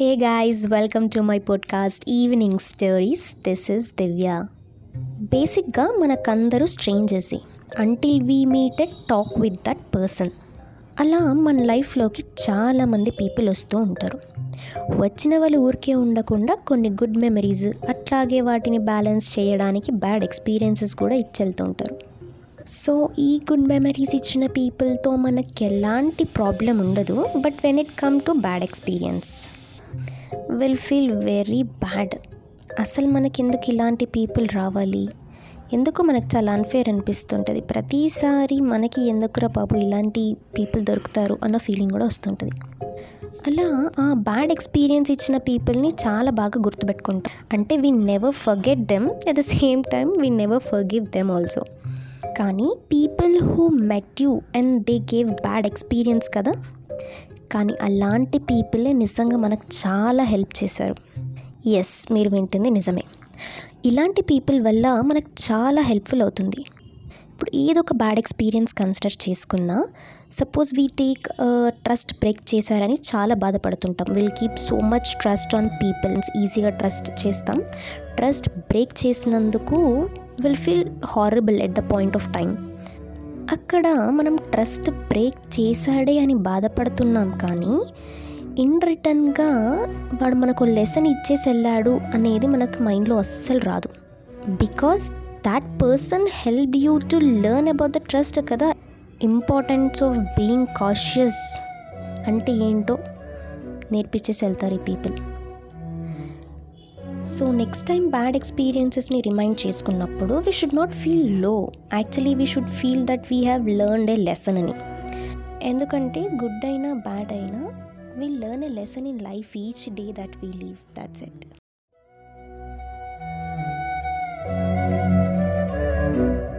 Hey guys welcome to my podcast evening stories this is Divya బేసిక్గా మనకందరూ స్ట్రేంజర్సే until we meet at talk with that person అలా మన లైఫ్లోకి చాలామంది people వస్తూ ఉంటారు. వచ్చిన వాళ్ళు ఊరికే ఉండకుండా కొన్ని గుడ్ మెమరీస్ అట్లాగే వాటిని బ్యాలెన్స్ చేయడానికి బ్యాడ్ ఎక్స్పీరియన్సెస్ కూడా ఇచ్చెళ్తుంటారు. సో ఈ గుడ్ మెమరీస్ ఇచ్చిన పీపుల్తో మనకి ఎలాంటి ప్రాబ్లం ఉండదు but when it come to bad experience will feel very bad అసలు మనకి ఎందుకు ఇలాంటి పీపుల్ రావాలి? ఎందుకు మనకు చాలా అన్ఫేర్ అనిపిస్తుంటుంది? ప్రతిసారి మనకి ఎందుకురా బాబు ఇలాంటి పీపుల్ దొరుకుతారు అన్న ఫీలింగ్ కూడా వస్తుంటుంది. అలా ఆ బ్యాడ్ ఎక్స్పీరియన్స్ ఇచ్చిన పీపుల్ని చాలా బాగా గుర్తుపెట్టుకుంటాం. అంటే we never forget them at the same time we never forgive them also కానీ people who met you and they gave bad experience కదా? కానీ అలాంటి పీపులే నిజంగా మనకు చాలా హెల్ప్ చేశారు. ఎస్ మీరు వింటుంది నిజమే. ఇలాంటి పీపుల్ వల్ల మనకు చాలా హెల్ప్ఫుల్ అవుతుంది. ఇప్పుడు ఏదో ఒక బ్యాడ్ ఎక్స్పీరియన్స్ కన్సిడర్ చేసుకున్నా suppose we take trust break చేశారని చాలా బాధపడుతుంటాం. Will keep so much trust on peoples ఈజీగా ట్రస్ట్ చేస్తాం. ట్రస్ట్ బ్రేక్ చేసినందుకు will feel horrible at the point of time అక్కడ మనం ట్రస్ట్ బ్రేక్ చేశాడే అని బాధపడుతున్నాం కానీ ఇన్ రిటర్న్గా వాడు మనకు లెసన్ ఇచ్చేసి వెళ్ళాడు అనేది మనకు మైండ్లో అస్సలు రాదు. Because that person help you to learn about the trust కదా? ఇంపార్టెన్స్ ఆఫ్ బీయింగ్ కాషియస్ అంటే ఏంటో నేర్పించేసి వెళ్తారు ఈ people. So next time bad ఎక్స్పీరియన్సెస్ని remind చేసుకున్నప్పుడు we should not ఫీల్లో actually we should feel that we have learned a lesson అని ఎందుకంటే good అయినా బ్యాడ్ అయినా we learn a lesson in life each day that we leave that's it